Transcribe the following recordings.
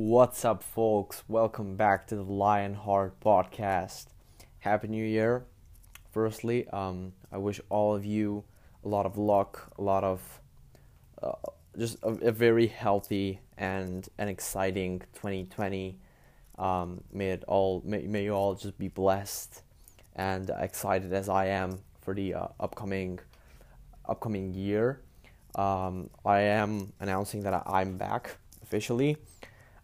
What's up, folks? Welcome back to the Lionheart podcast. Happy New Year. Firstly, um, I wish all of you a lot of luck, a lot of uh, just a, a, very healthy and an exciting 2020. Um, may it all may, may you all just be blessed and excited as I am for the uh, upcoming upcoming year. Um, I am announcing that I'm back officially.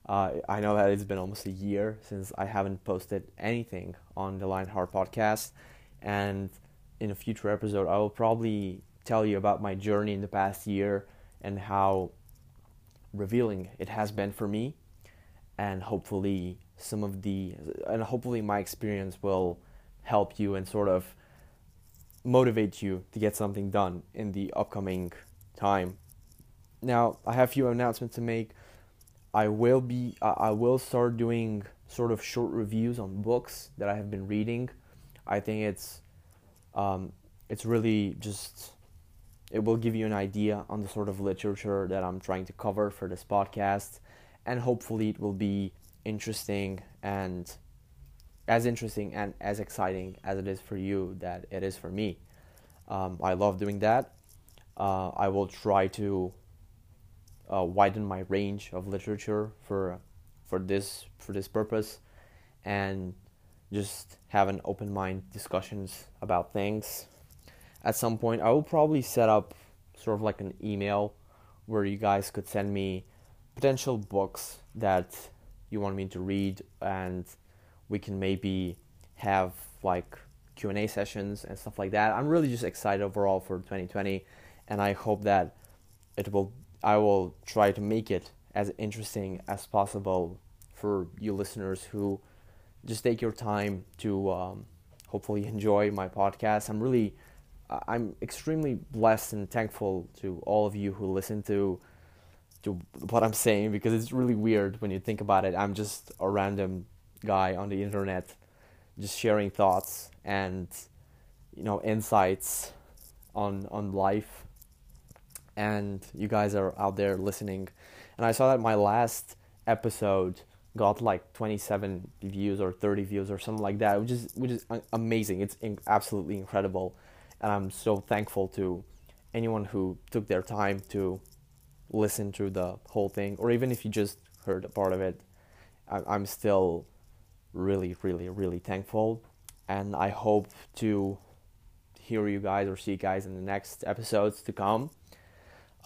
Uh, I know that it's been almost a year since I haven't posted anything on the Lionheart podcast, and in a future episode, I will probably tell you about my journey in the past year and how revealing it has been for me, and hopefully some of the and hopefully my experience will help you and sort of motivate you to get something done in the upcoming time. Now, I have a few announcements to make. I will be I will start doing sort of short reviews on books that I have been reading. I think it's um, it's really just it will give you an idea on the sort of literature that I'm trying to cover for this podcast, and hopefully it will be interesting and as interesting and as exciting as it is for you that it is for me. Um, I love doing that. Uh, I will try to uh, widen my range of literature for for this for this purpose, and just have an open mind discussions about things. At some point, I will probably set up sort of like an email where you guys could send me potential books that you want me to read, and we can maybe have like Q and A sessions and stuff like that. I'm really just excited overall for 2020, and I hope that it will I will try to make it as interesting as possible for you listeners who just take your time to um, hopefully enjoy my podcast. I'm really, I'm extremely blessed and thankful to all of you who listen to to what I'm saying because it's really weird when you think about it. I'm just a random guy on the internet, just sharing thoughts and you know insights on on life and you guys are out there listening. And I saw that my last episode got like 27 views or 30 views or something like that, which is which is amazing. It's in- absolutely incredible, and I'm so thankful to anyone who took their time to listen to the whole thing, or even if you just heard a part of it. I- I'm still really, really, really thankful, and I hope to hear you guys or see you guys in the next episodes to come.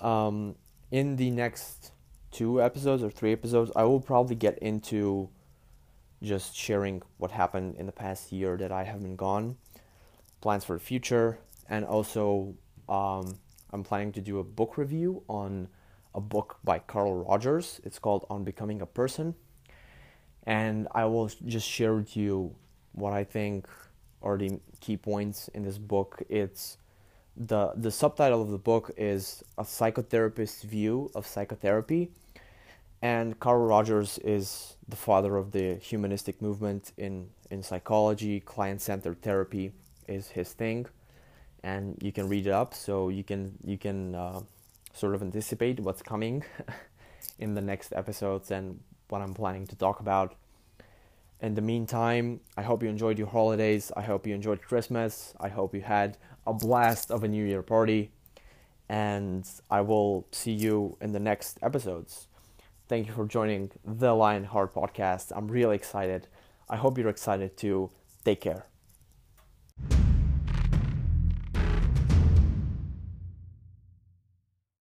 Um, in the next two episodes or three episodes, I will probably get into just sharing what happened in the past year that I have been gone, plans for the future, and also um, I'm planning to do a book review on a book by Carl Rogers. It's called On Becoming a Person. And I will just share with you what I think are the key points in this book. It's the the subtitle of the book is a psychotherapist's view of psychotherapy and Carl Rogers is the father of the humanistic movement in in psychology. Client-centered therapy is his thing and you can read it up so you can you can uh, sort of anticipate what's coming in the next episodes and what I'm planning to talk about in the meantime, I hope you enjoyed your holidays. I hope you enjoyed Christmas. I hope you had a blast of a New Year party. And I will see you in the next episodes. Thank you for joining the Lionheart podcast. I'm really excited. I hope you're excited too. Take care.